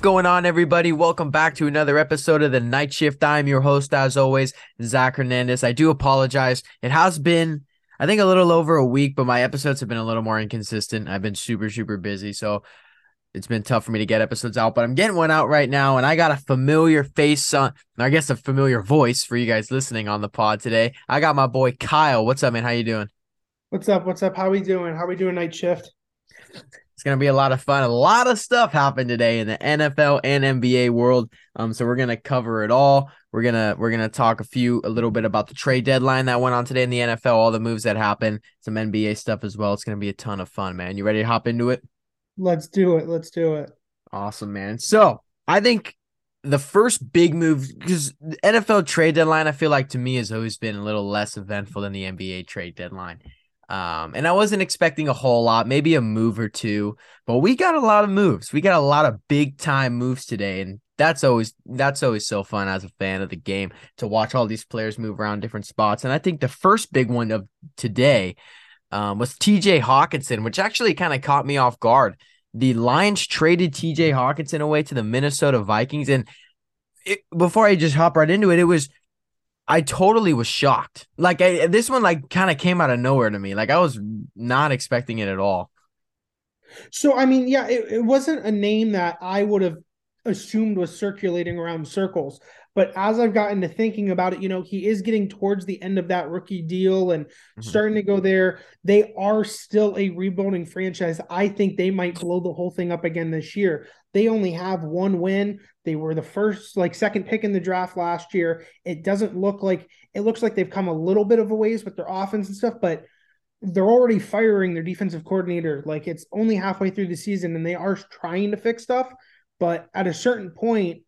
Going on, everybody? Welcome back to another episode of the Night Shift. I'm your host, as always, Zach Hernandez. I do apologize. It has been, I think, a little over a week, but my episodes have been a little more inconsistent. I've been super, super busy. So it's been tough for me to get episodes out, but I'm getting one out right now. And I got a familiar face on, I guess a familiar voice for you guys listening on the pod today. I got my boy Kyle. What's up, man? How you doing? What's up? What's up? How we doing? How we doing night shift? It's gonna be a lot of fun. A lot of stuff happened today in the NFL and NBA world. Um, so we're gonna cover it all. We're gonna we're gonna talk a few a little bit about the trade deadline that went on today in the NFL, all the moves that happened, some NBA stuff as well. It's gonna be a ton of fun, man. You ready to hop into it? Let's do it. Let's do it. Awesome, man. So I think the first big move because NFL trade deadline, I feel like to me has always been a little less eventful than the NBA trade deadline. Um, and I wasn't expecting a whole lot, maybe a move or two, but we got a lot of moves. We got a lot of big time moves today, and that's always that's always so fun as a fan of the game to watch all these players move around different spots. And I think the first big one of today um, was TJ Hockenson, which actually kind of caught me off guard. The Lions traded TJ Hockenson away to the Minnesota Vikings, and it, before I just hop right into it, it was I totally was shocked. Like I, this one, like kind of came out of nowhere to me. Like I was not expecting it at all. So I mean, yeah, it, it wasn't a name that I would have assumed was circulating around circles. But as I've gotten to thinking about it, you know, he is getting towards the end of that rookie deal and mm-hmm. starting to go there. They are still a rebuilding franchise. I think they might blow the whole thing up again this year. They only have one win. They were the first, like second pick in the draft last year. It doesn't look like it looks like they've come a little bit of a ways with their offense and stuff, but they're already firing their defensive coordinator. Like it's only halfway through the season and they are trying to fix stuff. But at a certain point,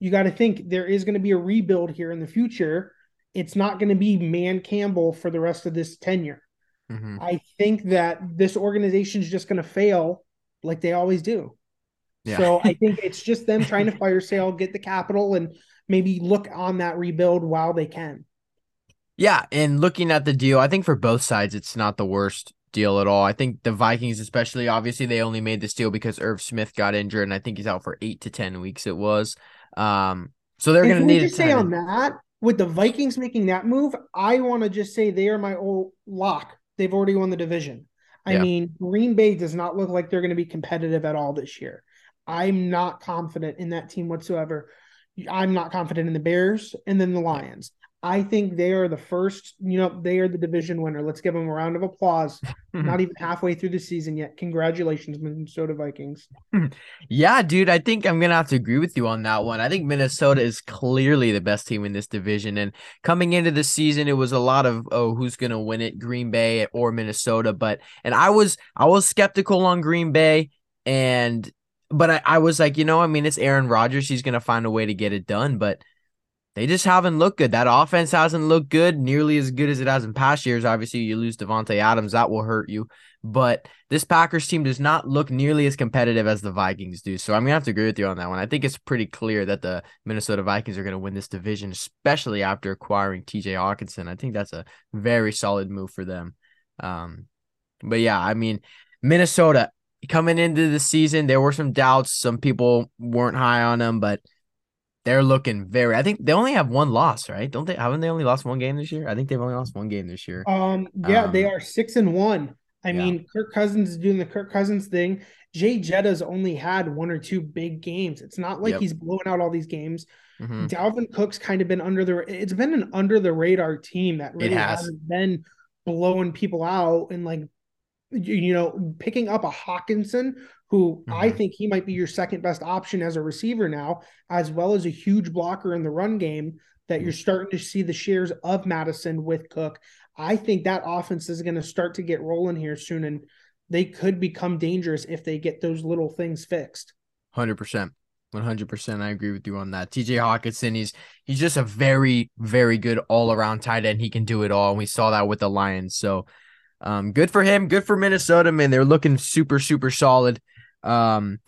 you got to think there is going to be a rebuild here in the future. It's not going to be Dan Campbell for the rest of this tenure. Mm-hmm. I think that this organization is just going to fail like they always do. Yeah. So I think it's just them trying to fire sale, get the capital, and maybe look on that rebuild while they can. Yeah, and looking at the deal, I think for both sides, it's not the worst deal at all. I think the Vikings, especially, obviously, they only made this deal because Irv Smith got injured, and I think he's out for eight to ten weeks. It was. Um, so they're going to need to say on that with the Vikings making that move. I want to just say they are my old lock. They've already won the division. I yeah. mean, Green Bay does not look like they're going to be competitive at all this year. I'm not confident in that team whatsoever. I'm not confident in the Bears and then the Lions. I think they are the first, you know, they are the division winner. Let's give them a round of applause. Not even halfway through the season yet. Congratulations, Minnesota Vikings. yeah, dude, I think I'm going to have to agree with you on that one. I think Minnesota is clearly the best team in this division. And coming into the season, it was a lot of, oh, who's going to win it, Green Bay or Minnesota. But, and I was, I was skeptical on Green Bay. And, but I, I was like, you know, I mean, it's Aaron Rodgers. He's going to find a way to get it done. But, they just haven't looked good. That offense hasn't looked good, nearly as good as it has in past years. Obviously, you lose Davante Adams, that will hurt you. But this Packers team does not look nearly as competitive as the Vikings do. So I'm gonna have to agree with you on that one. I think it's pretty clear that the Minnesota Vikings are gonna win this division, especially after acquiring TJ Hockenson. I think that's a very solid move for them. Um, but yeah, I mean, Minnesota coming into the season, there were some doubts. Some people weren't high on them, but they're looking very. I think they only have one loss, right? Don't they? Haven't they only lost one game this year? I think they've only lost one game this year. Um, yeah, um, they are six and one. I yeah. mean, Kirk Cousins is doing the Kirk Cousins thing. Jay Jetta's only had one or two big games. It's not like yep. he's blowing out all these games. Mm-hmm. Dalvin Cook's kind of been under the. It's been an under the radar team that really has. hasn't been blowing people out and like you know, picking up a Hockenson, who mm-hmm. I think he might be your second best option as a receiver now, as well as a huge blocker in the run game that you're mm-hmm. starting to see the shares of Mattison with Cook. I think that offense is going to start to get rolling here soon, and they could become dangerous if they get those little things fixed. 100%. 100% I agree with you on that. TJ Hockenson he's he's just a very very good all-around tight end. He can do it all and we saw that with the Lions. So um, good for him. Good for Minnesota, man. They're looking super, super solid. Um,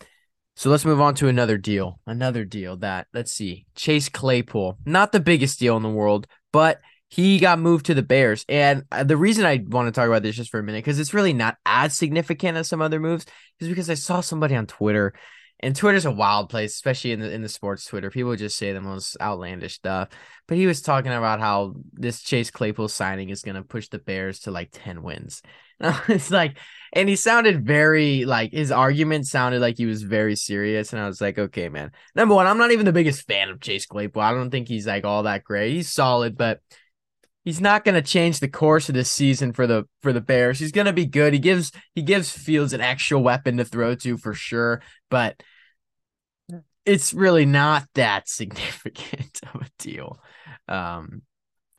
so let's move on to another deal. Another deal that let's see. Chase Claypool, not the biggest deal in the world, but he got moved to the Bears. And uh, the reason I want to talk about this just for a minute, because it's really not as significant as some other moves, is because I saw somebody on Twitter and Twitter's a wild place, especially in the in the sports Twitter. People just say the most outlandish stuff. But he was talking about how this Chase Claypool signing is gonna push the Bears to like 10 wins. it's like and he sounded very like his argument sounded like he was very serious. And I was like, okay, man. Number one, I'm not even the biggest fan of Chase Claypool. I don't think he's like all that great. He's solid, but he's not going to change the course of this season for the for the Bears. He's going to be good. He gives he gives Fields an extra weapon to throw to for sure, but it's really not that significant of a deal. Um,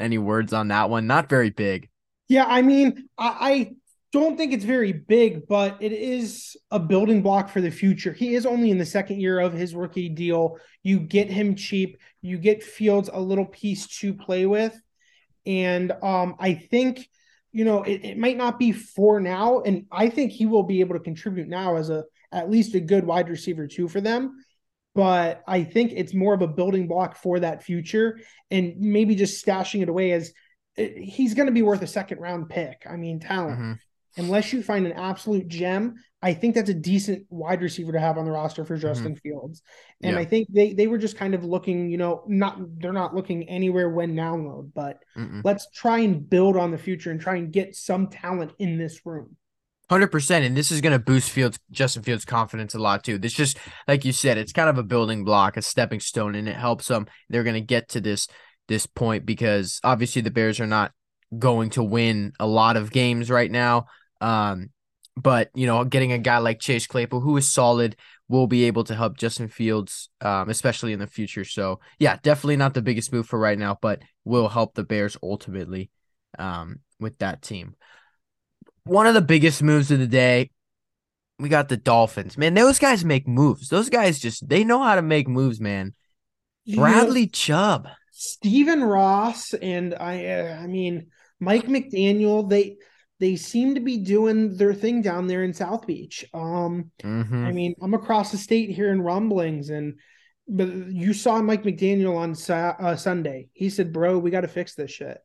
any words on that one? Not very big. Yeah, I mean, I, I don't think it's very big, but it is a building block for the future. He is only in the second year of his rookie deal. You get him cheap, you get Fields a little piece to play with. And um, I think, you know, it, it might not be for now. And I think he will be able to contribute now as a at least a good wide receiver too for them. But I think it's more of a building block for that future and maybe just stashing it away as eh, he's going to be worth a second round pick. I mean, talent. Mm-hmm. Unless you find an absolute gem, I think that's a decent wide receiver to have on the roster for mm-hmm. Justin mm-hmm. Fields. And yeah. I think they they were just kind of looking, you know, not they're not looking anywhere when now mode, but Mm-mm. let's try and build on the future and try and get some talent in this room. Hundred percent, and this is going to boost Fields, Justin Fields' confidence a lot too. This just, like you said, it's kind of a building block, a stepping stone, and it helps them. They're going to get to this this point because obviously the Bears are not going to win a lot of games right now. Um, but you know, getting a guy like Chase Claypool, who is solid, will be able to help Justin Fields, um, especially in the future. So yeah, definitely not the biggest move for right now, but will help the Bears ultimately um, with that team. One of the biggest moves of the day, we got the Dolphins. Man, those guys make moves. Those guys just they know how to make moves, man. Bradley Chubb, Stephen Ross, and I. Uh, I mean, Mike McDaniel. They they seem to be doing their thing down there in South Beach. Um, mm-hmm. I mean, I'm across the state here in rumblings, and but you saw Mike McDaniel on sa- uh, Sunday. He said, "Bro, we got to fix this shit."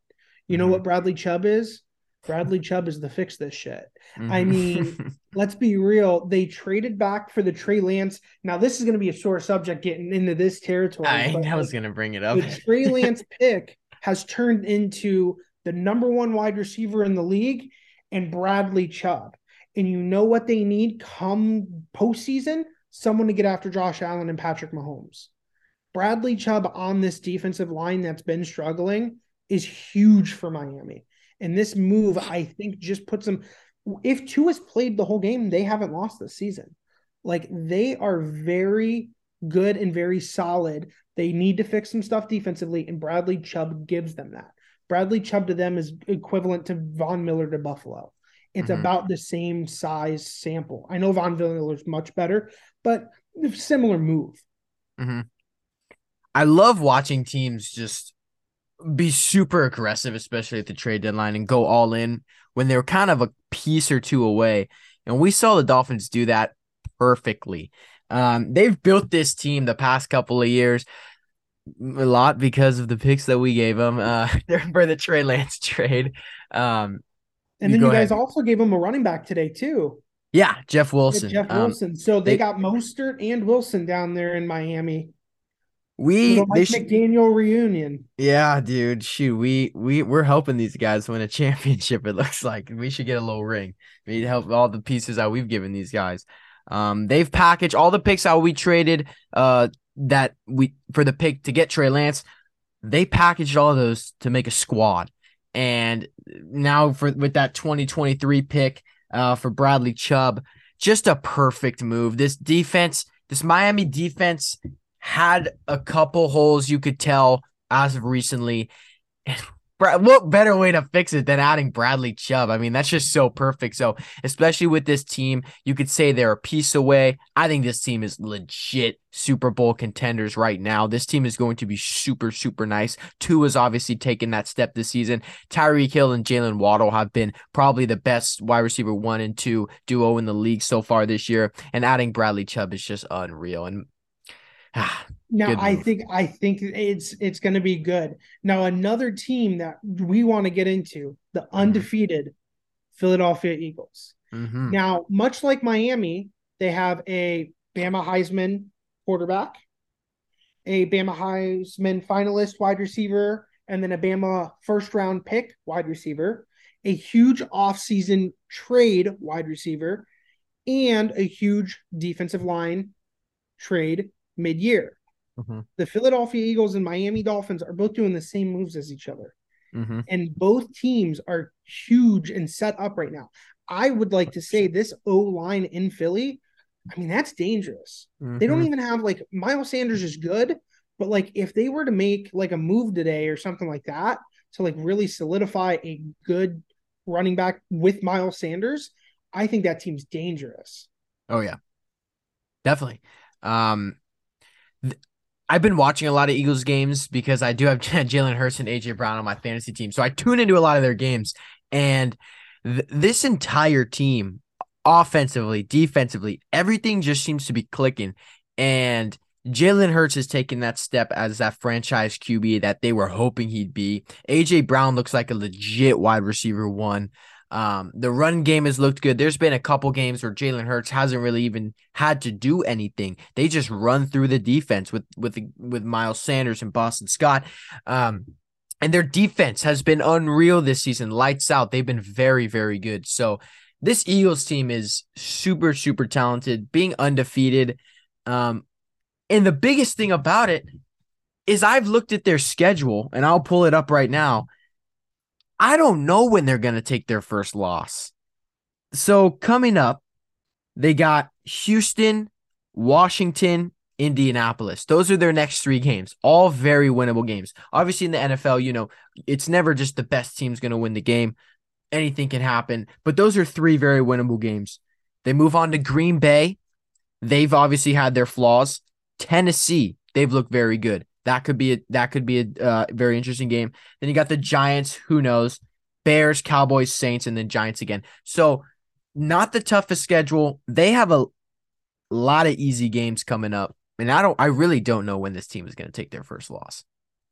You mm-hmm. know what Bradley Chubb is? Bradley Chubb is the fix this shit. Mm-hmm. I mean, let's be real. They traded back for the Trey Lance. Now, this is going to be a sore subject getting into this territory. I, I was going to bring it up. The Trey Lance pick has turned into the number one wide receiver in the league and Bradley Chubb. And you know what they need come postseason? Someone to get after Josh Allen and Patrick Mahomes. Bradley Chubb on this defensive line that's been struggling is huge for Miami. And this move, I think, just puts them. If Tua's played the whole game, they haven't lost this season. Like they are very good and very solid. They need to fix some stuff defensively, and Bradley Chubb gives them that. Bradley Chubb to them is equivalent to Von Miller to Buffalo. It's mm-hmm. about the same size sample. I know Von Miller is much better, but similar move. Mm-hmm. I love watching teams just be super aggressive, especially at the trade deadline, and go all in when they're kind of a piece or two away. And we saw the Dolphins do that perfectly. Um, they've built this team the past couple of years a lot because of the picks that we gave them uh, for the Trey Lance trade. Um, and then you, guys ahead. also gave him a running back today too. Yeah, Jeff Wilson. Yeah, Jeff um, Wilson. So they, they, got Mostert and Wilson down there in Miami. We Mike McDaniel reunion. Yeah, dude. Shoot, we we we're helping these guys win a championship. It looks like we should get a little ring. We need help all the pieces that we've given these guys. Um, they've packaged all the picks that we traded. Uh, that we for the pick to get Trey Lance, they packaged all those to make a squad. And now for with that 2023 pick uh, for Bradley Chubb, just a perfect move. This defense, this Miami defense had a couple holes you could tell as of recently. What better way to fix it than adding Bradley Chubb? I mean, that's just so perfect. So, especially with this team, you could say they're a piece away. I think this team is legit Super Bowl contenders right now. This team is going to be super, super nice. Tua has obviously taken that step this season. Tyreek Hill and Jaylen Waddle have been probably the best wide receiver one and two duo in the league so far this year. And adding Bradley Chubb is just unreal. And ah, now I think I think it's it's going to be good. Now another team that we want to get into, the mm-hmm. undefeated Philadelphia Eagles. Mm-hmm. Now, much like Miami, they have a Bama Heisman quarterback, a Bama Heisman finalist wide receiver, and then a Bama first round pick wide receiver, a huge offseason trade wide receiver, and a huge defensive line trade mid year. Mm-hmm. The Philadelphia Eagles and Miami Dolphins are both doing the same moves as each other. Mm-hmm. And both teams are huge and set up right now. I would like to say this O line in Philly, I mean, that's dangerous. Mm-hmm. They don't mm-hmm. even have like Miles Sanders is good, but like if they were to make like a move today or something like that to like really solidify a good running back with Miles Sanders, I think that team's dangerous. Oh yeah. Definitely. Um th- I've been watching a lot of Eagles games because I do have Jalen Hurts and AJ Brown on my fantasy team. So I tune into a lot of their games. And th- this entire team, offensively, defensively, everything just seems to be clicking. And Jalen Hurts is taking that step as that franchise QB that they were hoping he'd be. AJ Brown looks like a legit wide receiver one. Um, the run game has looked good. There's been a couple games where Jalen Hurts hasn't really even had to do anything. They just run through the defense with with with Miles Sanders and Boston Scott. Um, and their defense has been unreal this season. Lights out. They've been very very good. So this Eagles team is super super talented, being undefeated. Um, and the biggest thing about it is I've looked at their schedule and I'll pull it up right now I don't know when they're going to take their first loss. So coming up, they got Houston, Washington, Indianapolis. Those are their next three games, all very winnable games. Obviously, in the NFL, you know, it's never just the best team's going to win the game. Anything can happen, but those are three very winnable games. They move on to Green Bay. They've obviously had their flaws. Tennessee, they've looked very good. That could be a, that could be a uh, very interesting game. Then you got the Giants. Who knows? Bears, Cowboys, Saints, and then Giants again. So not the toughest schedule. They have a lot of easy games coming up, and I don't. I really don't know when this team is going to take their first loss.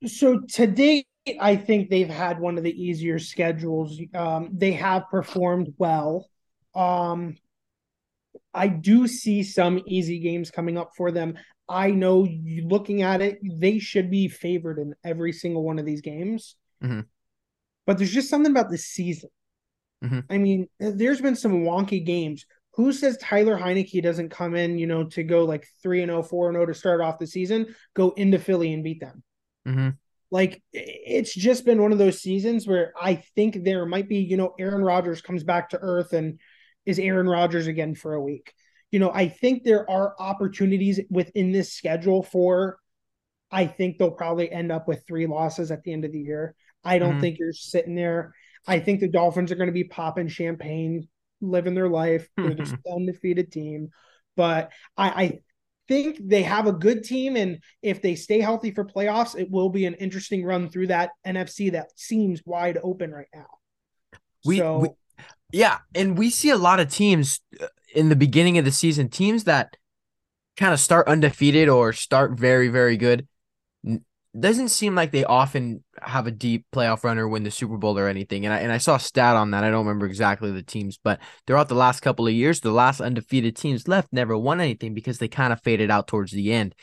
So today, I think they've had one of the easier schedules. Um, they have performed well. Um, I do see some easy games coming up for them. I know looking at it, they should be favored in every single one of these games. Mm-hmm. But there's just something about this season. Mm-hmm. I mean, there's been some wonky games. Who says Taylor Heinicke doesn't come in, you know, to go like 3 and 0, 4 and 0 to start off the season, go into Philly and beat them? Mm-hmm. Like, it's just been one of those seasons where I think there might be, you know, Aaron Rodgers comes back to earth and is Aaron Rodgers again for a week you know, I think there are opportunities within this schedule for I think they'll probably end up with three losses at the end of the year. I don't mm-hmm. think you're sitting there. I think the Dolphins are going to be popping champagne, living their life. They're just undefeated team. But I, I think they have a good team. And if they stay healthy for playoffs, it will be an interesting run through that NFC that seems wide open right now. We, so, we yeah, and we see a lot of teams uh, in the beginning of the season, teams that kind of start undefeated or start very, very good. Doesn't seem like they often have a deep playoff run or win the Super Bowl or anything. And I and I saw a stat on that. I don't remember exactly the teams, but throughout the last couple of years, the last undefeated teams left never won anything because they kind of faded out towards the end.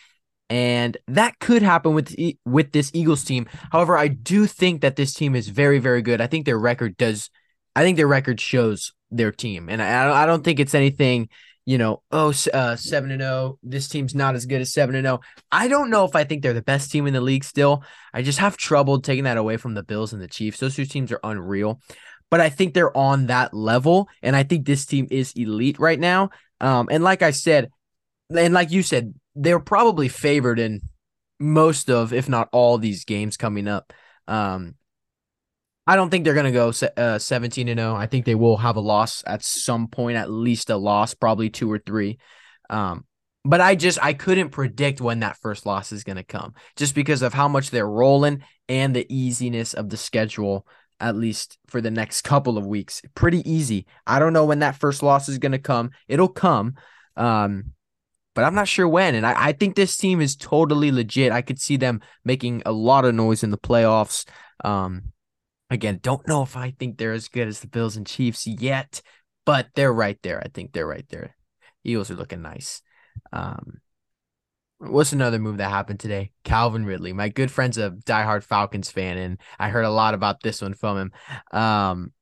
And that could happen with with this Eagles team. However, I do think that this team is very, very good. I think their record does I think their record shows their team, and I I don't think it's anything. You know, oh, uh, seven and zero. Oh, this team's not as good as seven and zero. Oh. I don't know if I think they're the best team in the league. Still, I just have trouble taking that away from the Bills and the Chiefs. Those two teams are unreal, but I think they're on that level, and I think this team is elite right now. Um, and like I said, and like you said, they're probably favored in most of, if not all, these games coming up. Um, I don't think they're going to go uh, 17 and 0. I think they will have a loss at some point, at least a loss, probably two or three. Um, but I just I couldn't predict when that first loss is going to come just because of how much they're rolling and the easiness of the schedule at least for the next couple of weeks. Pretty easy. I don't know when that first loss is going to come. It'll come. Um, but I'm not sure when. And I, I think this team is totally legit. I could see them making a lot of noise in the playoffs. Um, Again, don't know if I think they're as good as the Bills and Chiefs yet, but they're right there. I think they're right there. Eagles are looking nice. Um, what's another move that happened today? Calvin Ridley, my good friend's a diehard Falcons fan, and I heard a lot about this one from him. Um,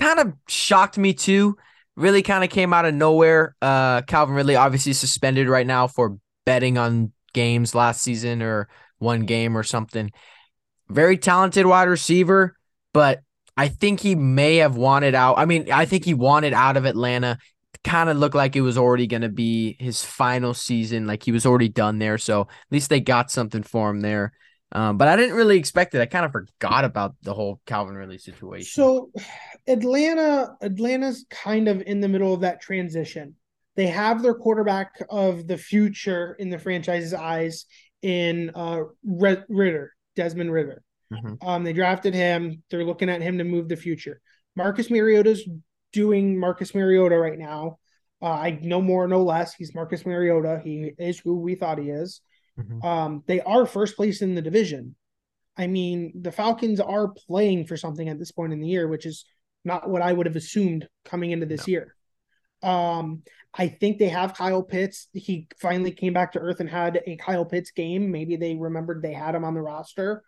kind of shocked me too. Really kind of came out of nowhere. Uh, Calvin Ridley obviously suspended right now for betting on games last season or one game or something. Very talented wide receiver, but I think he may have wanted out. I mean, I think he wanted out of Atlanta. Kind of looked like it was already going to be his final season. Like he was already done there. So at least they got something for him there. Um, but I didn't really expect it. I kind of forgot about the whole Calvin Ridley situation. So Atlanta, Atlanta's kind of in the middle of that transition. They have their quarterback of the future in the franchise's eyes in uh, Ridder, Desmond Ridder. Mm-hmm. Um, they drafted him. They're looking at him to move the future. Marcus Mariota's doing Marcus Mariota right now. Uh, I no more, no less. He's Marcus Mariota. He is who we thought he is. Mm-hmm. Um, they are first place in the division. I mean, the Falcons are playing for something at this point in the year, which is not what I would have assumed coming into this no. year. Um, I think they have Kyle Pitts. He finally came back to earth and had a Kyle Pitts game. Maybe they remembered they had him on the roster.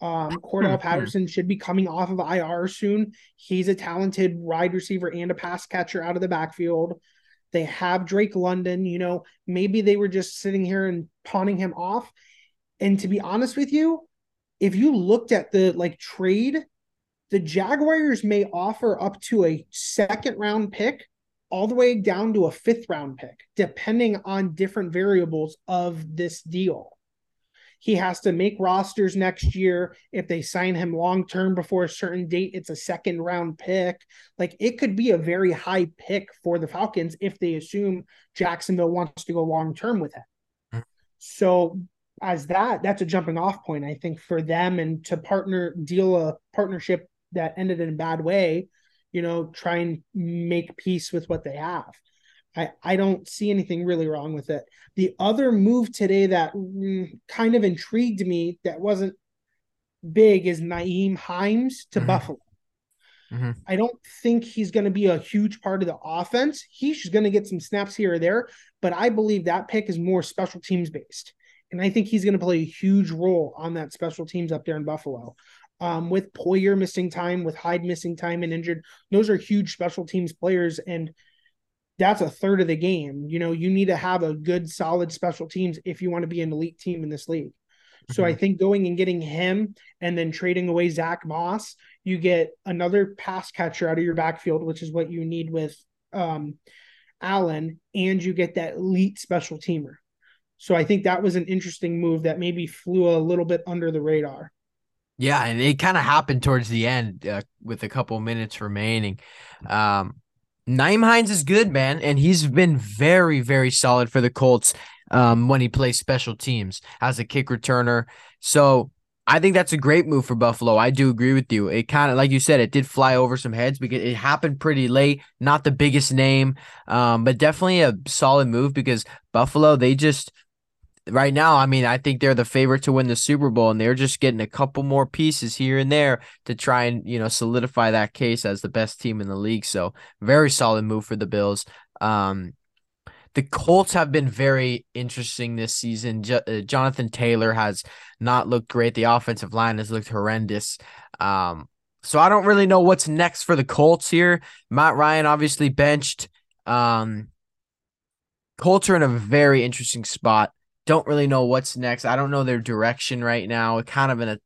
Um, Cordarrelle hmm, hmm. Patterson should be coming off of IR soon. He's a talented wide receiver and a pass catcher out of the backfield. They have Drake London. You know, maybe they were just sitting here and pawning him off. And to be honest with you, if you looked at the like trade, the Jaguars may offer up to a second round pick all the way down to a fifth round pick, depending on different variables of this deal. He has to make rosters next year. If they sign him long term before a certain date, it's a second round pick. Like it could be a very high pick for the Falcons if they assume Jacksonville wants to go long term with him. Mm-hmm. So as that, that's a jumping off point, I think, for them and to partner deal a partnership that ended in a bad way, you know, try and make peace with what they have. I, I don't see anything really wrong with it. The other move today that mm, kind of intrigued me that wasn't big is Nyheim Hines to mm-hmm. Buffalo. Mm-hmm. I don't think he's going to be a huge part of the offense. He's going to get some snaps here or there, but I believe that pick is more special teams based. And I think he's going to play a huge role on that special teams up there in Buffalo. Um, with Poyer missing time, with Hyde missing time and injured, those are huge special teams players. And that's a third of the game. You know, you need to have a good, solid special teams if you want to be an elite team in this league. Mm-hmm. So I mm-hmm. think going and getting him and then trading away Zach Moss, you get another pass catcher out of your backfield, which is what you need with um, Allen, and you get that elite special teamer. So I think that was an interesting move that maybe flew a little bit under the radar. Yeah, and it kind of happened towards the end uh, with a couple minutes remaining. Um, Nyheim Hines is good, man, and he's been very, very solid for the Colts um, when he plays special teams as a kick returner. So I think that's a great move for Buffalo. I do agree with you. It kind of, like you said, it did fly over some heads because it happened pretty late. Not the biggest name, um, but definitely a solid move because Buffalo, they just right now, I mean, I think they're the favorite to win the Super Bowl, and they're just getting a couple more pieces here and there to try and you know solidify that case as the best team in the league. So very solid move for the Bills. Um, the Colts have been very interesting this season. Uh, Jonathan Taylor has not looked great. The offensive line has looked horrendous. Um, so I don't really know what's next for the Colts here. Matt Ryan obviously benched. Um, Colts are in a very interesting spot don't really know what's next. I don't know their direction right now. Kind of in a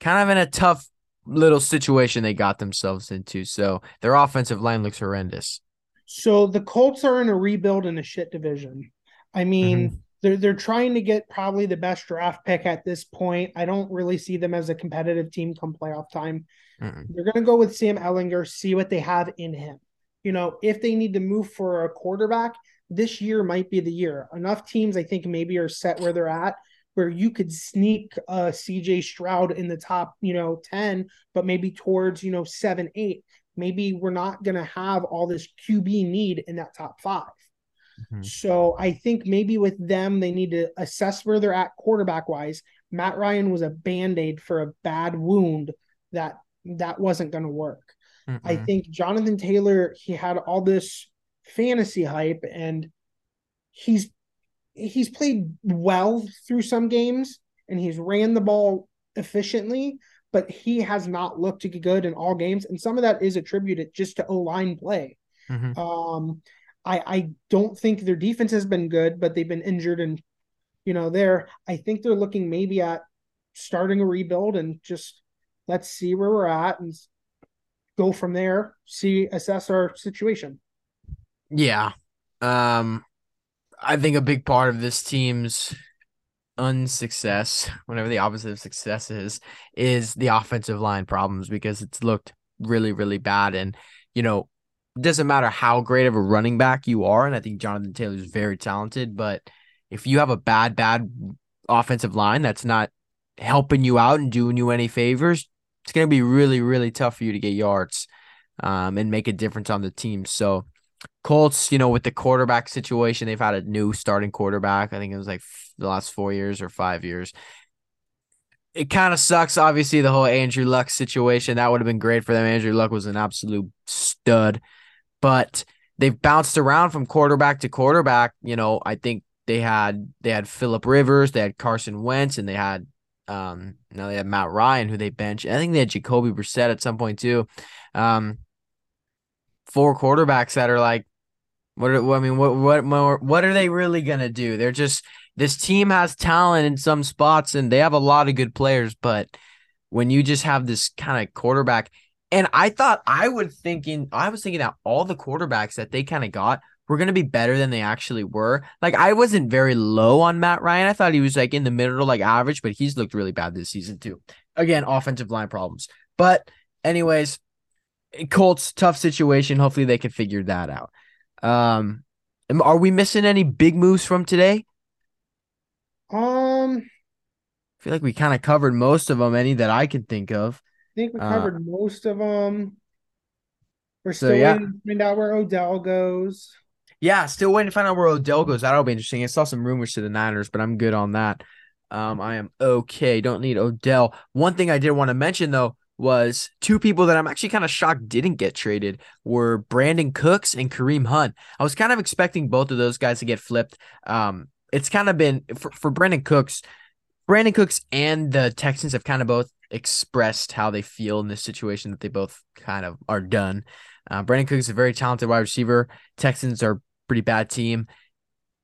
kind of in a tough little situation they got themselves into. So their offensive line looks horrendous. So the Colts are in a rebuild in a shit division. I mean, mm-hmm. they're they're trying to get probably the best draft pick at this point. I don't really see them as a competitive team come playoff time. Mm-mm. They're going to go with Sam Ehlinger, see what they have in him. You know, if they need to move for a quarterback, this year might be the year. Enough teams, I think, maybe are set where they're at where you could sneak uh CJ Stroud in the top, you know, 10, but maybe towards, you know, seven, eight. Maybe we're not going to have all this QB need in that top 5 mm-hmm. So I think maybe with them, they need to assess where they're at quarterback wise. Matt Ryan was a band aid for a bad wound that that wasn't going to work. Mm-hmm. I think Jonathan Taylor, he had all this fantasy hype and he's he's played well through some games and he's ran the ball efficiently, but he has not looked to be good in all games, and some of that is attributed just to O line play. Mm-hmm. Um, I I don't think their defense has been good, but they've been injured and you know there. I think they're looking maybe at starting a rebuild and just let's see where we're at and go from there. See assess our situation. Yeah, um, I think a big part of this team's unsuccess, whatever the opposite of success is, is the offensive line problems because it's looked really, really bad. And, you know, it doesn't matter how great of a running back you are. And I think Jonathan Taylor is very talented, but if you have a bad, bad offensive line that's not helping you out and doing you any favors, it's going to be really, really tough for you to get yards um, and make a difference on the team. So, Colts, you know, with the quarterback situation, they've had a new starting quarterback. I think it was like the last four years or five years. It kind of sucks, obviously, the whole Andrew Luck situation. That would have been great for them. Andrew Luck was an absolute stud, but they've bounced around from quarterback to quarterback. You know, I think they had they had Philip Rivers, they had Carson Wentz, and they had um now they had Matt Ryan, who they bench. I think they had Jacoby Brissett at some point too. Um, four quarterbacks that are like, what? Are, I mean, what what more? What are they really gonna do? They're just this team has talent in some spots and they have a lot of good players, but when you just have this kind of quarterback, and I thought I would thinking I was thinking that all the quarterbacks that they kind of got were to be better than they actually were. Like I wasn't very low on Matt Ryan. I thought he was like in the middle, like average, but he's looked really bad this season too. Again, offensive line problems. But anyways, Colts tough situation. Hopefully they can figure that out. Um, are we missing any big moves from today? Um, I feel like we kind of covered most of them. Any that I can think of. I think we uh, covered uh, most of them. We're still so, yeah. waiting to find out where Odell goes. Yeah, still waiting to find out where Odell goes. That'll be interesting. I saw some rumors to the Niners, but I'm good on that. Um, I am okay. Don't need Odell. One thing I did want to mention though was two people that I'm actually kind of shocked didn't get traded were Brandin Cooks and Kareem Hunt. I was kind of expecting both of those guys to get flipped. Um, it's kind of been for, for Brandin Cooks, Brandin Cooks and the Texans have kind of both expressed how they feel in this situation that they both kind of are done. Uh, Brandin Cooks is a very talented wide receiver. Texans are pretty bad team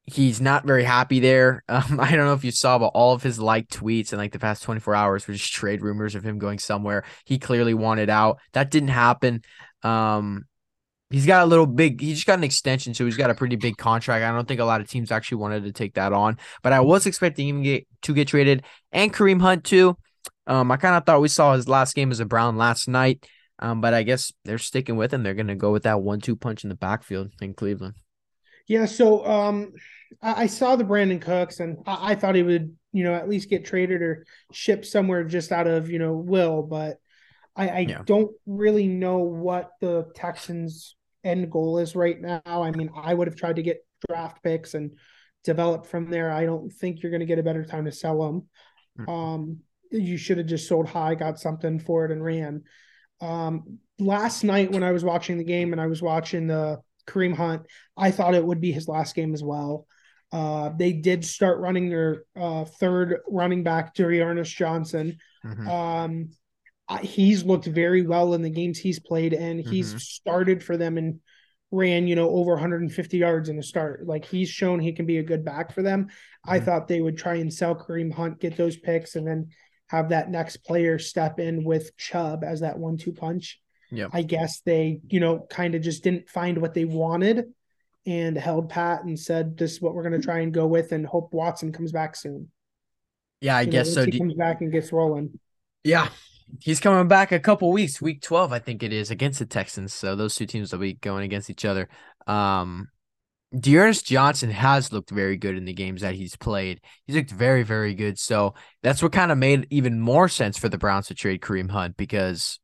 he's not very happy there. Um, I don't know if you saw, but all of his like tweets in like the past 24 hours were just trade rumors of him going somewhere. He clearly wanted out. That didn't happen. Um, he's got a little big. He just got an extension, so he's got a pretty big contract. I don't think a lot of teams actually wanted to take that on, but I was expecting him to get, to get traded and Kareem Hunt too. Um, I kind of thought we saw his last game as a Brown last night. Um, but I guess they're sticking with him. They're going to go with that one-two punch in the backfield in Cleveland. Yeah. So, um, I, saw the Brandin Cooks, and I, I, thought he would, you know, at least get traded or shipped somewhere just out of, you know, will. But I, I yeah. don't really know what the Texans' end goal is right now. I mean, I would have tried to get draft picks and develop from there. I don't think you're going to get a better time to sell them. Mm-hmm. Um, you should have just sold high, got something for it, and ran. Um, last night when I was watching the game and I was watching the Kareem Hunt, I thought it would be his last game as well. Uh, they did start running their uh, third running back, D'Ernest Johnson. Mm-hmm. Um, he's looked very well in the games he's played, and he's mm-hmm. started for them and ran, you know, over 150 yards in the start. Like he's shown he can be a good back for them. Mm-hmm. I thought they would try and sell Kareem Hunt, get those picks, and then have that next player step in with Chubb as that one-two punch. Yeah. I guess they, you know, kind of just didn't find what they wanted and held pat and said, "This is what we're going to try and go with, and hope Watson comes back soon." Yeah, I you guess know, so. He comes back and gets rolling. Yeah, he's coming back a couple weeks. Week twelve, I think it is, against the Texans. So those two teams will be going against each other. Um, D'Ernest Johnson has looked very good in the games that he's played. He's looked very, very good. So that's what kind of made even more sense for the Browns to trade Kareem Hunt because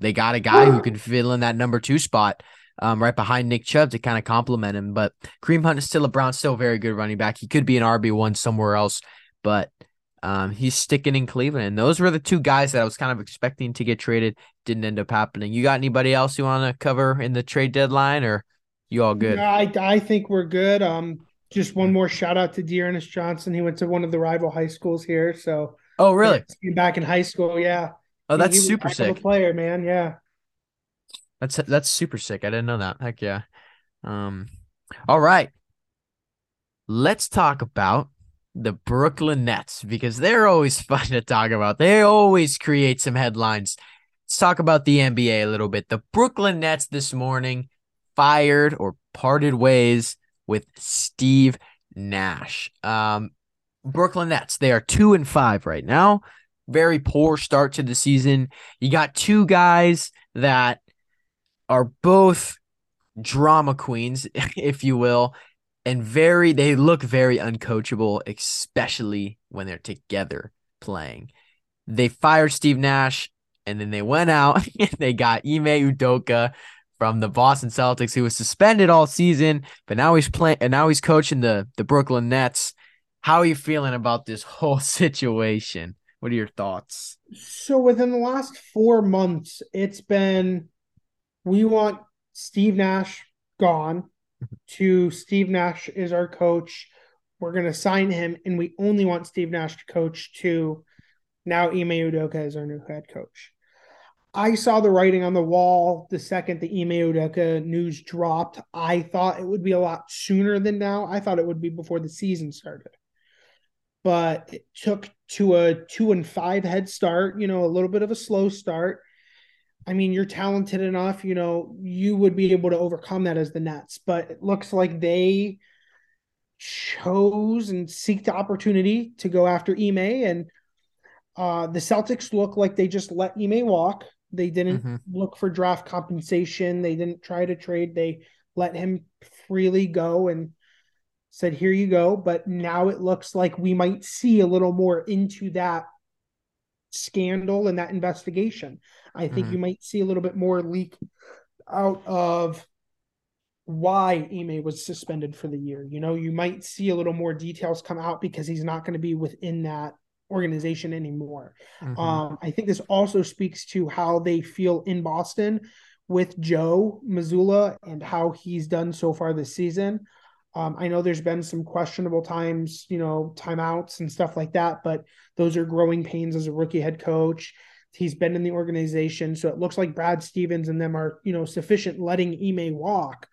they got a guy who can fill in that number two spot um, right behind Nick Chubb to kind of complement him. But Kareem Hunt is still a Brown, still a very good running back. He could be an RB one somewhere else, but um, he's sticking in Cleveland. And those were the two guys that I was kind of expecting to get traded. Didn't end up happening. You got anybody else you want to cover in the trade deadline, or you all good? Yeah, I I think we're good. Um, Just one more shout out to D'Ernest Johnson. He went to one of the rival high schools here. So Oh, really? back in high school, yeah. Oh, that's he was a super sick. player, man. Yeah. That's that's super sick. I didn't know that. Heck yeah. Um, all right. Let's talk about the Brooklyn Nets because they're always fun to talk about. They always create some headlines. Let's talk about the NBA a little bit. The Brooklyn Nets this morning fired or parted ways with Steve Nash. Um, Brooklyn Nets, they are two and five right now. Very poor start to the season. You got two guys that are both drama queens, if you will, and very they look very uncoachable, especially when they're together playing. They fired Steve Nash and then they went out and they got Ime Udoka from the Boston Celtics, who was suspended all season, but now he's playing and now he's coaching the the Brooklyn Nets. How are you feeling about this whole situation? What are your thoughts? So within the last four months, it's been we want Steve Nash gone mm-hmm. to Steve Nash is our coach. We're gonna sign him, and we only want Steve Nash to coach to now Ime Udoka is our new head coach. I saw the writing on the wall the second the Ime Udoka news dropped. I thought it would be a lot sooner than now. I thought it would be before the season started. But it took to a two and five head start, you know, a little bit of a slow start. I mean, you're talented enough, you know, you would be able to overcome that as the Nets, but it looks like they chose and seeked the opportunity to go after Ime and uh, the Celtics look like they just let Ime walk. They didn't Mhm. look for draft compensation. They didn't try to trade. They let him freely go and said, "Here you go." But now it looks like we might see a little more into that scandal and that investigation. I think Mhm. you might see a little bit more leak out of why Ime was suspended for the year. You know, you might see a little more details come out because he's not going to be within that organization anymore. Mhm. Um, I think this also speaks to how they feel in Boston with Joe Mazzulla and how he's done so far this season. Um, I know there's been some questionable times, you know, timeouts and stuff like that, but those are growing pains as a rookie head coach. He's been in the organization, so it looks like Brad Stevens and them are, you know, sufficient letting Ime walk.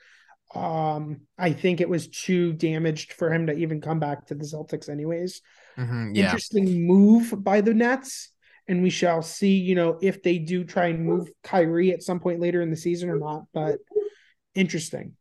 Um, I think it was too damaged for him to even come back to the Celtics, anyways Mhm. Yeah. interesting move by the Nets. And we shall see, you know, if they do try and move Kyrie at some point later in the season or not. But interesting.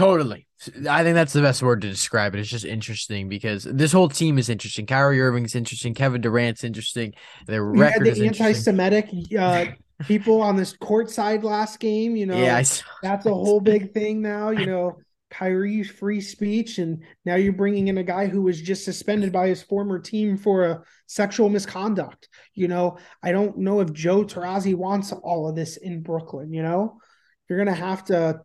Totally. I think that's the best word to describe it. It's just interesting because this whole team is interesting. Kyrie Irving's interesting. Kevin Durant's interesting. Their We record is the interesting. anti-Semitic uh, people on this court side last game. You know, Yeah, that's a whole big thing now. You know, Kyrie's free speech, and now you're bringing in a guy who was just suspended by his former team for a sexual misconduct. You know, I don't know if Joe Tarazi wants all of this in Brooklyn. You know, you're gonna have to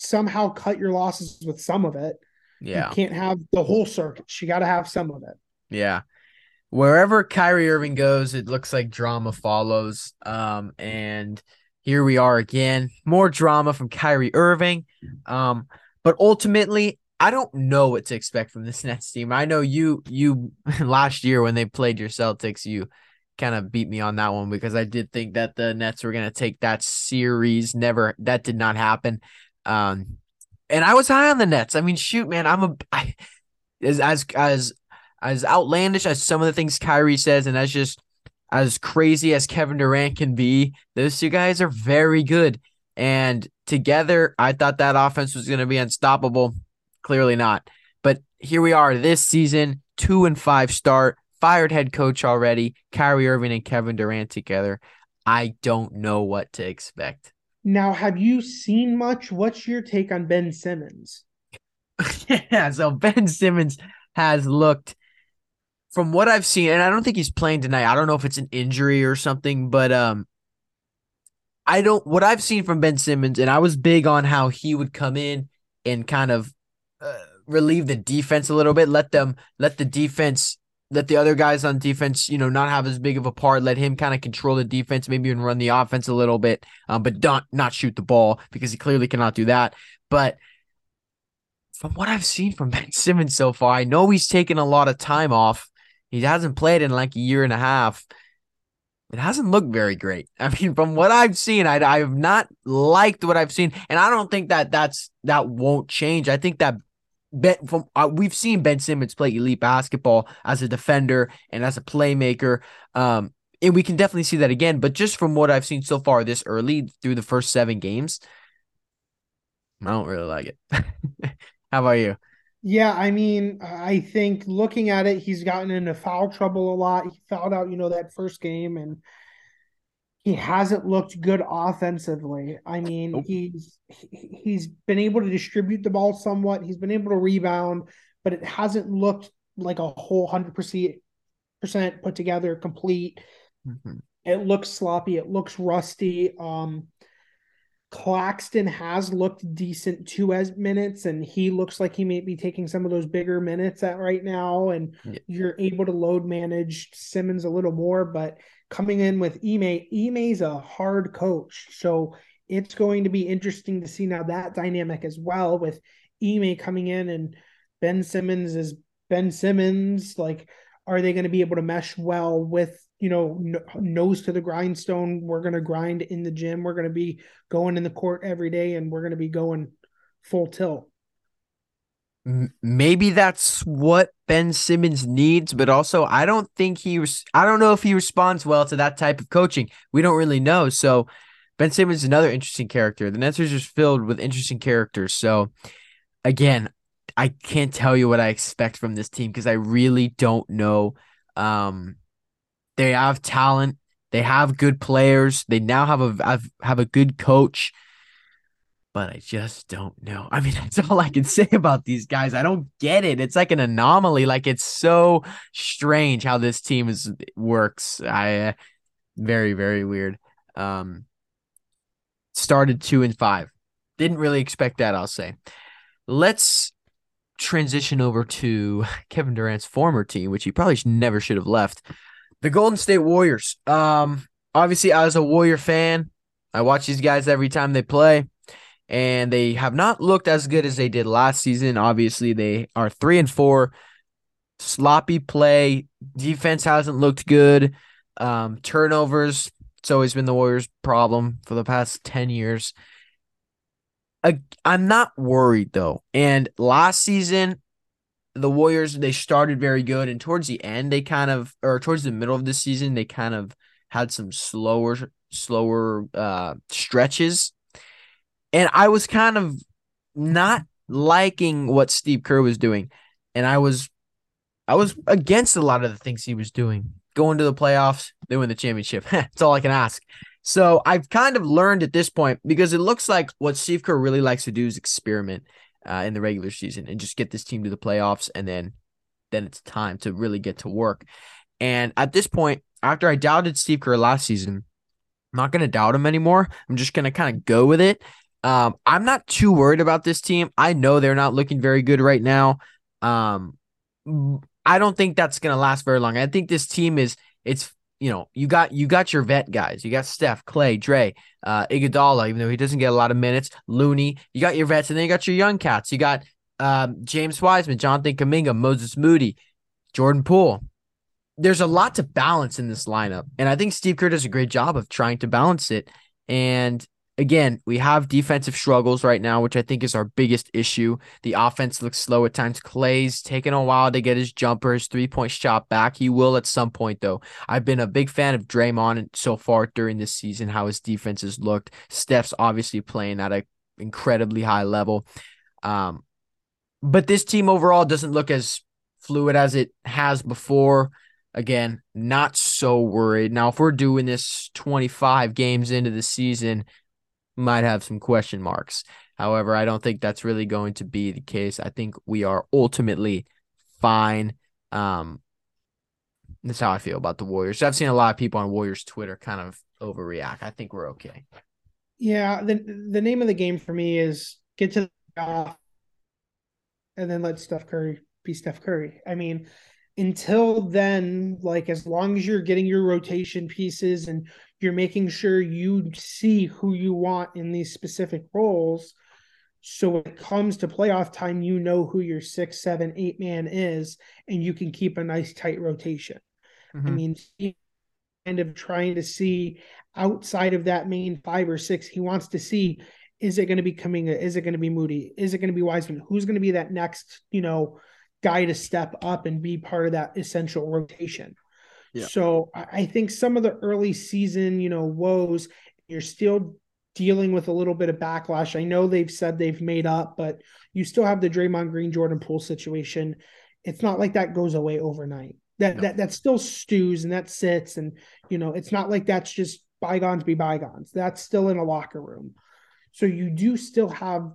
somehow cut your losses with some of it. Yeah. You can't have the whole circuit. You got to have some of it. Yeah. Wherever Kyrie Irving goes, it looks like drama follows. Um, and here we are again. More drama from Kyrie Irving. Um, but ultimately, I don't know what to expect from this Nets team. I know you you last year when they played your Celtics, you kind of beat me on that one because I did think that the Nets were gonna take that series. Never that did not happen. Um, and I was high on the Nets. I mean, shoot, man, I'm a I, as as as as outlandish as some of the things Kyrie says, and as just as crazy as Kevin Durant can be, those two guys are very good. And together, I thought that offense was going to be unstoppable. Clearly not. But here we are this season, two and five start, fired head coach already, Kyrie Irving and Kevin Durant together. I don't know what to expect. Now, have you seen much? What's your take on Ben Simmons? yeah, so Ben Simmons has looked from what I've seen, and I don't think he's playing tonight. I don't know if it's an injury or something, but um I don't what I've seen from Ben Simmons, and I was big on how he would come in and kind of uh, relieve the defense a little bit, let them let the defense let the other guys on defense, you know, not have as big of a part. Let him kind of control the defense, maybe even run the offense a little bit, um, but don't not shoot the ball because he clearly cannot do that. But from what I've seen from Ben Simmons so far, I know he's taken a lot of time off. He hasn't played in like a year and a half. It hasn't looked very great. I mean, from what I've seen, I, I have not liked what I've seen, and I don't think that that's that won't change. I think that Ben, from uh, we've seen Ben Simmons play elite basketball as a defender and as a playmaker. Um, and we can definitely see that again. But just from what I've seen so far this early through the first seven games, I don't really like it. How about you? Yeah, I mean, I think looking at it, he's gotten into foul trouble a lot. He fouled out, you know, that first game, and he hasn't looked good offensively. I mean, nope. he's he's been able to distribute the ball somewhat. He's been able to rebound, but it hasn't looked like a whole hundred percent percent put together, complete. Mm-hmm. It looks sloppy. It looks rusty. Um, Claxton has looked decent two as minutes, and he looks like he may be taking some of those bigger minutes at right now. And yeah. you're able to load manage Simmons a little more, but coming in with Ime, Ime's a hard coach, so it's going to be interesting to see now that dynamic as well with Ime coming in and Ben Simmons is Ben Simmons. Like, are they going to be able to mesh well with you know, nose to the grindstone. We're going to grind in the gym. We're going to be going in the court every day and we're going to be going full tilt. Maybe that's what Ben Simmons needs, but also I don't think he was, I don't know if he responds well to that type of coaching. We don't really know. So Ben Simmons is another interesting character. The Nets are just filled with interesting characters. So again, I can't tell you what I expect from this team because I really don't know. Um, they have talent. They have good players. They now have a have, have a good coach. But I just don't know. I mean, that's all I can say about these guys. I don't get it. It's like an anomaly. Like it's so strange how this team is works. I uh, very very weird. Um, started two and five. Didn't really expect that. I'll say. Let's transition over to Kevin Durant's former team, which he probably never should have left. The Golden State Warriors. Um, obviously, as a Warrior fan, I watch these guys every time they play, and they have not looked as good as they did last season. Obviously, they are three and four. Sloppy play. Defense hasn't looked good. Um, turnovers. It's always been the Warriors' problem for the past 10 years. I, I'm not worried though. And last season, the Warriors they started very good, and towards the end they kind of, or towards the middle of the season they kind of had some slower, slower uh, stretches, and I was kind of not liking what Steve Kerr was doing, and I was, I was against a lot of the things he was doing. Going to the playoffs, they win the championship. That's all I can ask. So I've kind of learned at this point because it looks like what Steve Kerr really likes to do is experiment uh, in the regular season and just get this team to the playoffs and then then it's time to really get to work. And at this point, after I doubted Steve Kerr last season, I'm not going to doubt him anymore. I'm just going to kind of go with it. Um, I'm not too worried about this team. I know they're not looking very good right now. Um, I don't think that's to last very long. I think this team is it's you know, you got you got your vet guys. You got Steph, Klay, Dre, uh, Iguodala, even though he doesn't get a lot of minutes. Looney. You got your vets, and then you got your young cats. You got um, James Wiseman, Jonathan Kuminga, Moses Moody, Jordan Poole. There's a lot to balance in this lineup, and I think Steve Kerr does a great job of trying to balance it. And again, we have defensive struggles right now, which I think is our biggest issue. The offense looks slow at times. Klay's taking a while to get his jumper, his three point shot back. He will at some point, though. I've been a big fan of Draymond so far during this season, how his defense has looked. Steph's obviously playing at an incredibly high level. Um, but this team overall doesn't look as fluid as it has before. Again, not so worried. Now, if we're doing this 25 games into the season, might have some question marks. However, I don't think that's really going to be the case. I think we are ultimately fine. Um, that's how I feel about the Warriors. I've seen a lot of people on Warriors Twitter kind of overreact. I think we're okay. Yeah, the the name of the game for me is get to the off and then let Steph Curry be Steph Curry. I mean, until then, like as long as you're getting your rotation pieces and you're making sure you see who you want in these specific roles, So when it comes to playoff time, you know who your six, seven, eight man is, and you can keep a nice tight rotation. Mm-hmm. I mean, kind of trying to see outside of that main five or six, he wants to see is it going to be Kuminga? Is it going to be Moody? Is it going to be Wiseman? Who's going to be that next, you know, guy to step up and be part of that essential rotation? Yeah. So I think some of the early season, you know, woes, you're still dealing with a little bit of backlash. I know they've said they've made up, but you still have the Draymond Green Jordan Poole situation. It's not like that goes away overnight. That no. that that still stews and that sits and you know, it's not like that's just bygones be bygones. That's still in a locker room. So you do still have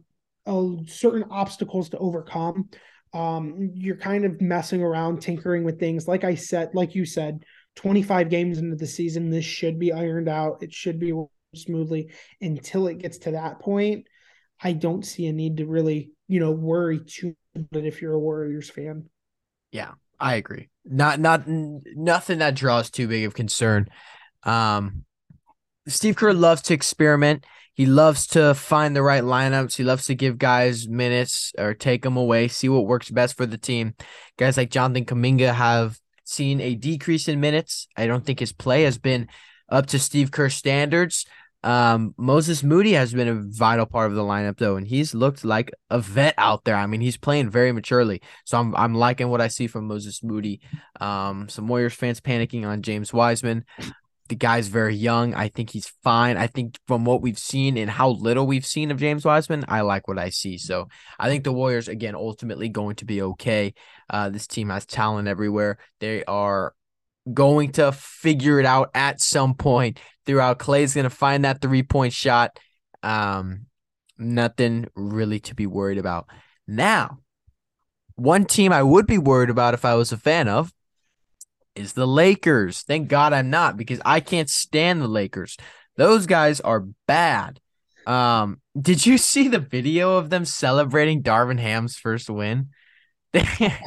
a, certain obstacles to overcome. Um, you're kind of messing around, tinkering with things. Like I said, like you said, 25 games into the season, this should be ironed out. It should be smoothly until it gets to that point. I don't see a need to really, you know, worry too much if you're a Warriors fan. Yeah, I agree. Not not nothing that draws too big of concern. Um Steve Kerr loves to experiment. He loves to find the right lineups. He loves to give guys minutes or take them away, see what works best for the team. Guys like Jonathan Kuminga have seen a decrease in minutes. I don't think his play has been up to Steve Kerr standards. Um, Moses Moody has been a vital part of the lineup though, and he's looked like a vet out there. I mean, he's playing very maturely. So I'm I'm liking what I see from Moses Moody. Um, some Warriors fans panicking on James Wiseman. The guy's very young. I think he's fine. I think from what we've seen and how little we've seen of James Wiseman, I like what I see. So I think the Warriors again ultimately going to be okay. Uh, this team has talent everywhere. They are going to figure it out at some point throughout. Klay's going to find that three point shot. Um, nothing really to be worried about. Now, one team I would be worried about if I was a fan of is the Lakers. Thank God I'm not because I can't stand the Lakers. Those guys are bad. Um, did you see the video of them celebrating Darvin Ham's first win? I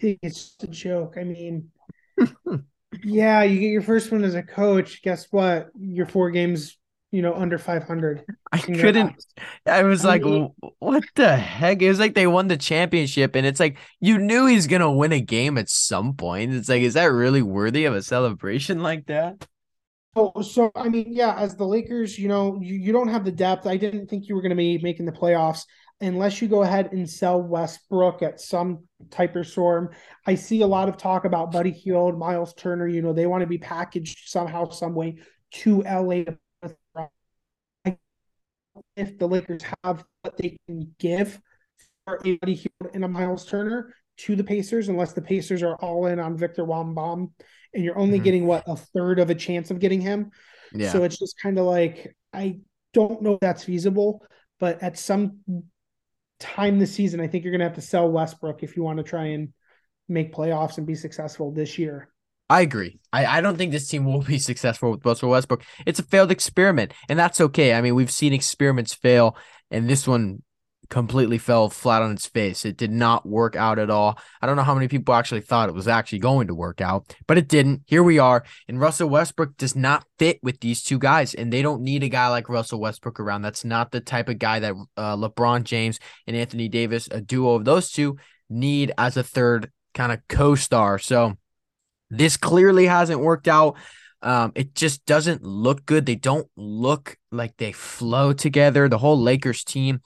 think it's a joke. I mean, yeah, you get your first one as a coach. Guess what? Your four games, you know, under 500. I couldn't. I was I like, mean, what the heck? It was like they won the championship, and it's like you knew he's gonna win a game at some point. It's like, is that really worthy of a celebration like that? Oh, so I mean, yeah, as the Lakers, you know, you, you don't have the depth. I didn't think you were going to be making the playoffs unless you go ahead and sell Westbrook at some type of storm. I see a lot of talk about Buddy Hield, Miles Turner. You know, they want to be packaged somehow, some way to LA. If the Lakers have what they can give for a Buddy Hield and a Miles Turner to the Pacers, unless the Pacers are all in on Victor Wembanyama, and you're only mm-hmm. getting what a third of a chance of getting him. Yeah. So it's just kind of like I don't know if that's feasible, but at some time this season, I think you're going to have to sell Westbrook if you want to try and make playoffs and be successful this year. I agree. I, I don't think this team will be successful with Russell Westbrook. It's a failed experiment, and that's okay. I mean, we've seen experiments fail, and this one completely fell flat on its face. It did not work out at all. I don't know how many people actually thought it was actually going to work out, but it didn't. Here we are. And Russell Westbrook does not fit with these two guys, and they don't need a guy like Russell Westbrook around. That's not the type of guy that uh, LeBron James and Anthony Davis, a duo of those two, need as a third kind of co star. So this clearly hasn't worked out. Um, it just doesn't look good. They don't look like they flow together. The whole Lakers team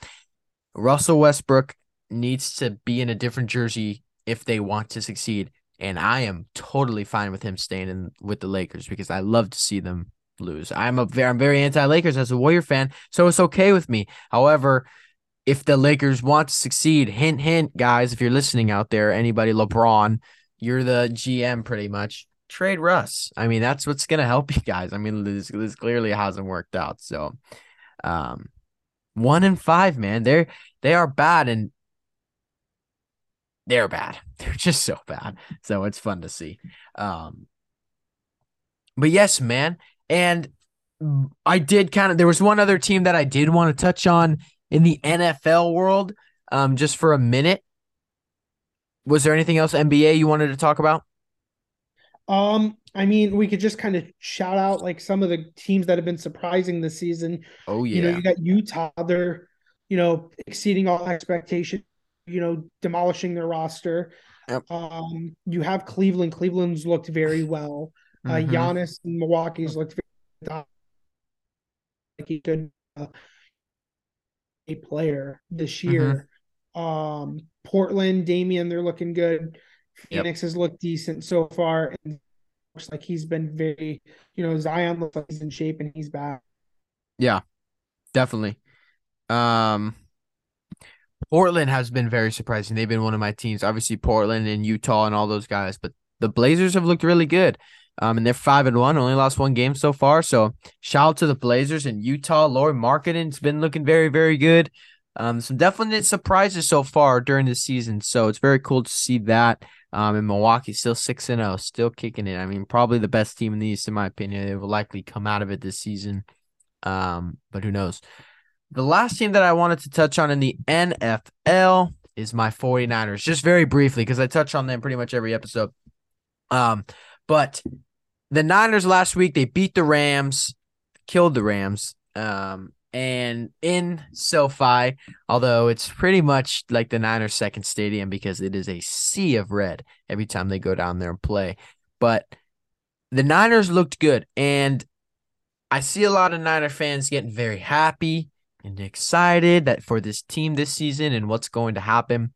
Russell Westbrook needs to be in a different jersey if they want to succeed. And I am totally fine with him staying in with the Lakers because I love to see them lose. I'm a very I'm very anti-Lakers as a Warrior fan, so it's okay with me. However, if the Lakers want to succeed, hint hint, guys, if you're listening out there, anybody LeBron, you're the GM pretty much. Trade Russ. I mean, that's what's gonna help you guys. I mean, this, this clearly hasn't worked out. So um one in five, man. They're they are bad and they're bad. They're just so bad. So it's fun to see. Um but yes, man. And I did kind of there was one other team that I did want to touch on in the NFL world um just for a minute. Was there anything else NBA you wanted to talk about? Um, I mean, we could just kind of shout out like some of the teams that have been surprising this season. Oh yeah, you know, you got Utah. They're you know, exceeding all expectations, you know, demolishing their roster. Yep. Um, you have Cleveland. Cleveland's looked very well. Uh, Mhm. Giannis and Milwaukee's looked very like he could uh, a player this Mm-hmm. year. Um, Portland, Damian, they're looking good. Yep. Phoenix has looked decent so far, and looks like he's been very, you know, Zion looks like he's in shape and he's back. Yeah, definitely. Um, Portland has been very surprising. They've been one of my teams. Obviously, Portland and Utah and all those guys, but the Blazers have looked really good. Um, and they're five and one, only lost one game so far. So shout out to the Blazers and Utah. Lauri Markkanen's been looking very, very good. Um, some definite surprises so far during the season. So it's very cool to see that. Um, and Milwaukee still six and zero, still kicking it. I mean, probably the best team in the East, in my opinion. They will likely come out of it this season. Um, but who knows? The last team that I wanted to touch on in the NFL is my 49ers, just very briefly, because I touch on them pretty much every episode. Um, but the Niners last week, they beat the Rams, killed the Rams. Um, and in SoFi, although it's pretty much like the Niners' second stadium because it is a sea of red every time they go down there and play. But the Niners looked good, and I see a lot of Niner fans getting very happy and excited that for this team this season and what's going to happen.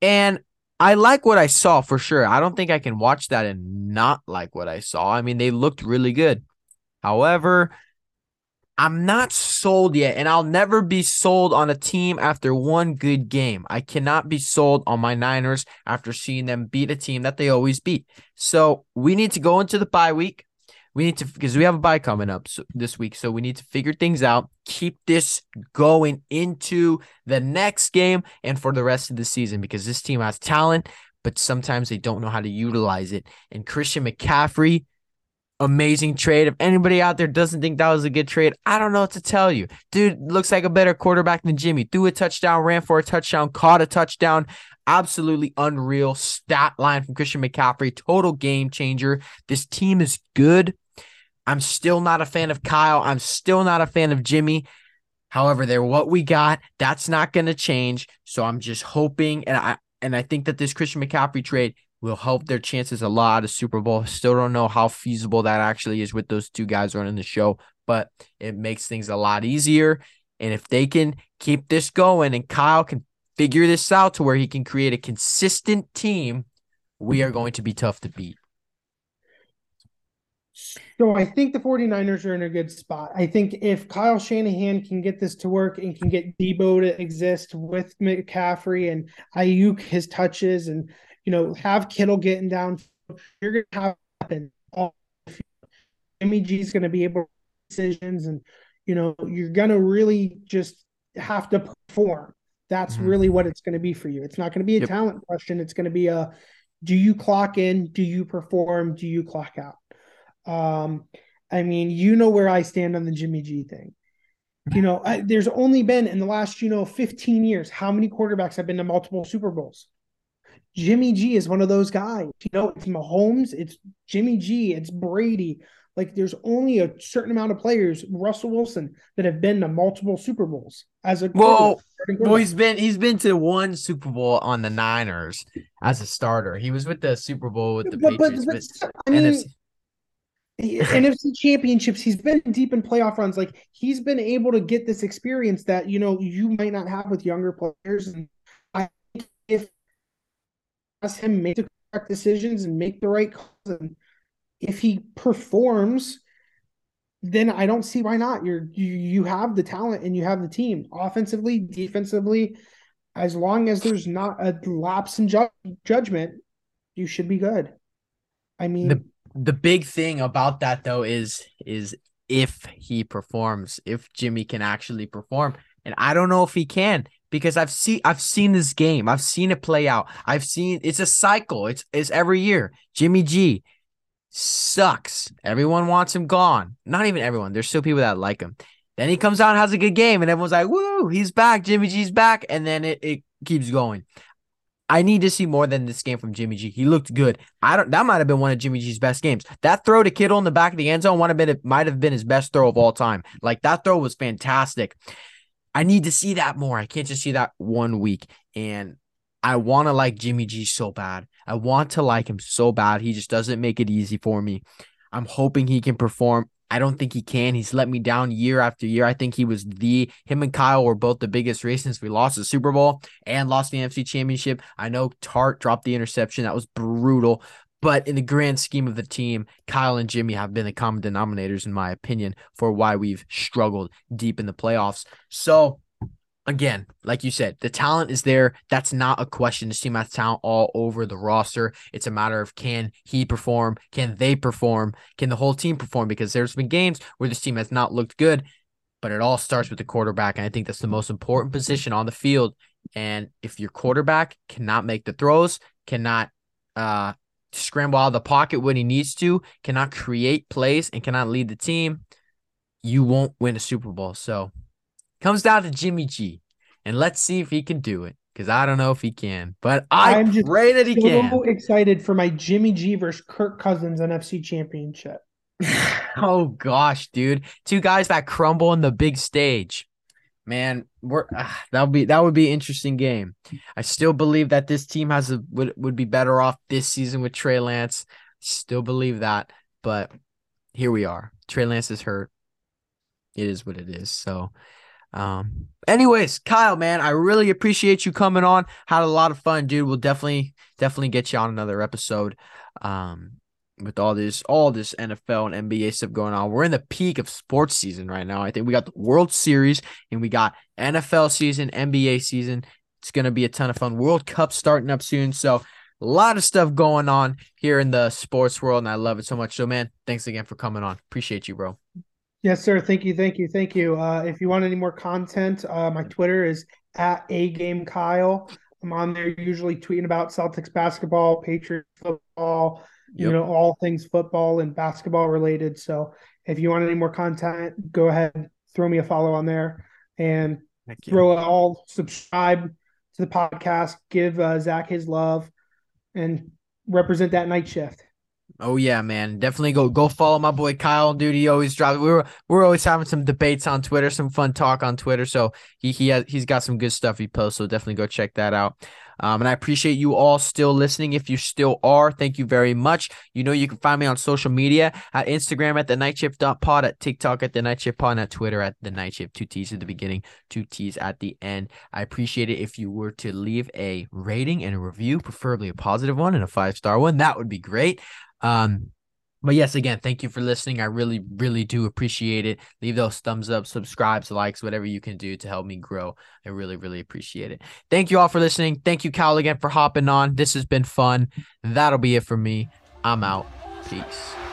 And I like what I saw for sure. I don't think I can watch that and not like what I saw. I mean, they looked really good. However, I'm not sold yet, and I'll never be sold on a team after one good game. I cannot be sold on my Niners after seeing them beat a team that they always beat. So we need to go into the bye week. We need to because we have a bye coming up so, this week, so we need to figure things out. Keep this going into the next game and for the rest of the season because this team has talent, but sometimes they don't know how to utilize it. And Christian McCaffrey, amazing trade. If anybody out there doesn't think that was a good trade, I don't know what to tell you. Dude looks like a better quarterback than Jimmy. Threw a touchdown, ran for a touchdown, caught a touchdown. Absolutely unreal stat line from Christian McCaffrey. Total game changer. This team is good. I'm still not a fan of Kyle. I'm still not a fan of Jimmy. However, they're what we got. That's not going to change. So I'm just hoping, and I and I think that this Christian McCaffrey trade will help their chances a lot of Super Bowl. Still don't know how feasible that actually is with those two guys running the show, but it makes things a lot easier. And if they can keep this going and Kyle can figure this out to where he can create a consistent team, we are going to be tough to beat. So I think the 49ers are in a good spot. I think if Kyle Shanahan can get this to work and can get Deebo to exist with McCaffrey and Aiyuk his touches and you know have Kittle getting down, you're gonna have happen. Jimmy G is gonna be able to make decisions and you know you're gonna really just have to perform. That's Mhm. really what it's gonna be for you. It's not gonna be a Yep. talent question. It's gonna be a do you clock in? Do you perform? Do you clock out? Um, I mean, you know where I stand on the Jimmy G thing. You know, I, there's only been in the last, you know, 15 years, how many quarterbacks have been to multiple Super Bowls? Jimmy G is one of those guys. You know, it's Mahomes, it's Jimmy G, it's Brady. Like, there's only a certain amount of players, Russell Wilson, that have been to multiple Super Bowls as a Well, Well, he's been he's been to one Super Bowl on the Niners as a starter. He was with the Super Bowl with the but, but, Patriots. but, but I mean, NFC NFC championships, he's been deep in playoff runs. Like he's been able to get this experience that you know you might not have with younger players. And I think if him make the correct decisions and make the right calls, and if he performs, then I don't see why not. You're you you have the talent and you have the team offensively, defensively. As long as there's not a lapse in ju- judgment, you should be good. I mean, the the big thing about that though is is if he performs, if Jimmy can actually perform. And I don't know if he can because I've seen I've seen this game. I've seen it play out. I've seen it's a cycle. It's it's every year. Jimmy G sucks. Everyone wants him gone. Not even everyone. There's still people that like him. Then he comes out and has a good game, and everyone's like, "Woo, he's back! Jimmy G's back!" And then it, it keeps going. I need to see more than this game from Jimmy G. He looked good. I don't. That might have been one of Jimmy G's best games. That throw to Kittle in the back of the end zone might have been might have been his best throw of all time. Like that throw was fantastic. I need to see that more. I can't just see that one week. And I want to like Jimmy G so bad. I want to like him so bad. He just doesn't make it easy for me. I'm hoping he can perform. I don't think he can. He's let me down year after year. I think he was the him and Kyle were both the biggest reasons we lost the Super Bowl and lost the NFC Championship. I know Tartt dropped the interception. That was brutal. But in the grand scheme of the team, Kyle and Jimmy have been the common denominators, in my opinion, for why we've struggled deep in the playoffs. So again, like you said, the talent is there. That's not a question. This team has talent all over the roster. It's a matter of can he perform? Can they perform? Can the whole team perform? Because there's been games where this team has not looked good, but it all starts with the quarterback. And I think that's the most important position on the field. And if your quarterback cannot make the throws, cannot uh, scramble out of the pocket when he needs to, cannot create plays, and cannot lead the team, you won't win a Super Bowl. So Comes down to Jimmy G. And let's see if he can do it. Because I don't know if he can. But I I'm just pray that he so can. excited for my Jimmy G versus Kirk Cousins NFC championship. oh gosh, dude. Two guys that crumble in the big stage. Man, we're uh, that would be that would be interesting game. I still believe that this team has a would, would be better off this season with Trey Lance. Still believe that, but here we are. Trey Lance is hurt. It is what it is. So um, anyways, Kyle, man, I really appreciate you coming on. Had a lot of fun, dude. We'll definitely, definitely get you on another episode. Um, with all this, all this NFL and NBA stuff going on, we're in the peak of sports season right now. I think we got the World Series and we got NFL season, NBA season. It's gonna be a ton of fun. World Cup starting up soon, so a lot of stuff going on here in the sports world, and I love it so much. So, man, thanks again for coming on. Appreciate you, bro. Yes, sir. Thank you. Thank you. Thank you. Uh, if you want any more content, uh, my Twitter is at a game Kyle. I'm on there usually tweeting about Celtics basketball, Patriots football, yep. you know, all things football and basketball related. So if you want any more content, go ahead, throw me a follow on there and throw it all subscribe to the podcast, give uh, Zach his love and represent that night shift. Oh yeah, man. Definitely go go follow my boy Kyle, dude. He always drops. We are we're always having some debates on Twitter, some fun talk on Twitter. So he he has he's got some good stuff he posts. So definitely go check that out. Um, and I appreciate you all still listening. If you still are, thank you very much. You know, you can find me on social media at Instagram at the night shift pod, at TikTok at the night shift pod, and at Twitter at the night shift. Two T's at the beginning, two T's at the end. I appreciate it if you were to leave a rating and a review, preferably a positive one and a five star one. That would be great. Um, but yes, again, thank you for listening. I really, really do appreciate it. Leave those thumbs up, subscribes, likes, whatever you can do to help me grow. I really, really appreciate it. Thank you all for listening. Thank you, Cal, again for hopping on. This has been fun. That'll be it for me. I'm out. Peace.